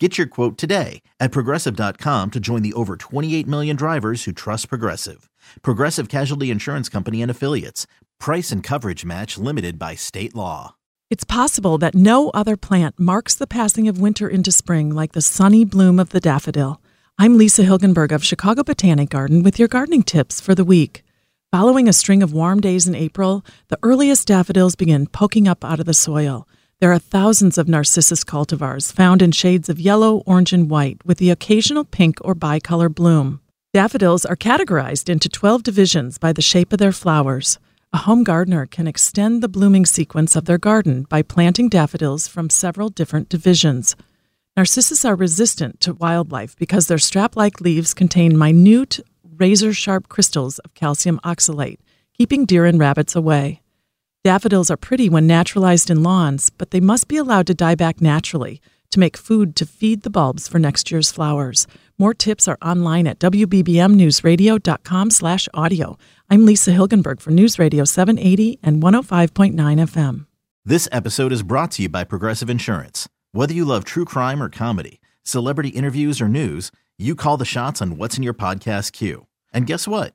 Get your quote today at progressive.com to join the over 28 million drivers who trust Progressive. Progressive Casualty Insurance Company and Affiliates. Price and coverage match limited by state law. It's possible that no other plant marks the passing of winter into spring like the sunny bloom of the daffodil. I'm Lisa Hilgenberg of Chicago Botanic Garden with your gardening tips for the week. Following a string of warm days in April, the earliest daffodils begin poking up out of the soil. There are thousands of narcissus cultivars found in shades of yellow, orange, and white, with the occasional pink or bicolor bloom. Daffodils are categorized into 12 divisions by the shape of their flowers. A home gardener can extend the blooming sequence of their garden by planting daffodils from several different divisions. Narcissus are resistant to wildlife because their strap like leaves contain minute, razor sharp crystals of calcium oxalate, keeping deer and rabbits away. Daffodils are pretty when naturalized in lawns, but they must be allowed to die back naturally to make food to feed the bulbs for next year's flowers. More tips are online at wbbmnewsradio.com/audio. I'm Lisa Hilgenberg for News Radio 780 and 105.9 FM. This episode is brought to you by Progressive Insurance. Whether you love true crime or comedy, celebrity interviews or news, you call the shots on what's in your podcast queue. And guess what?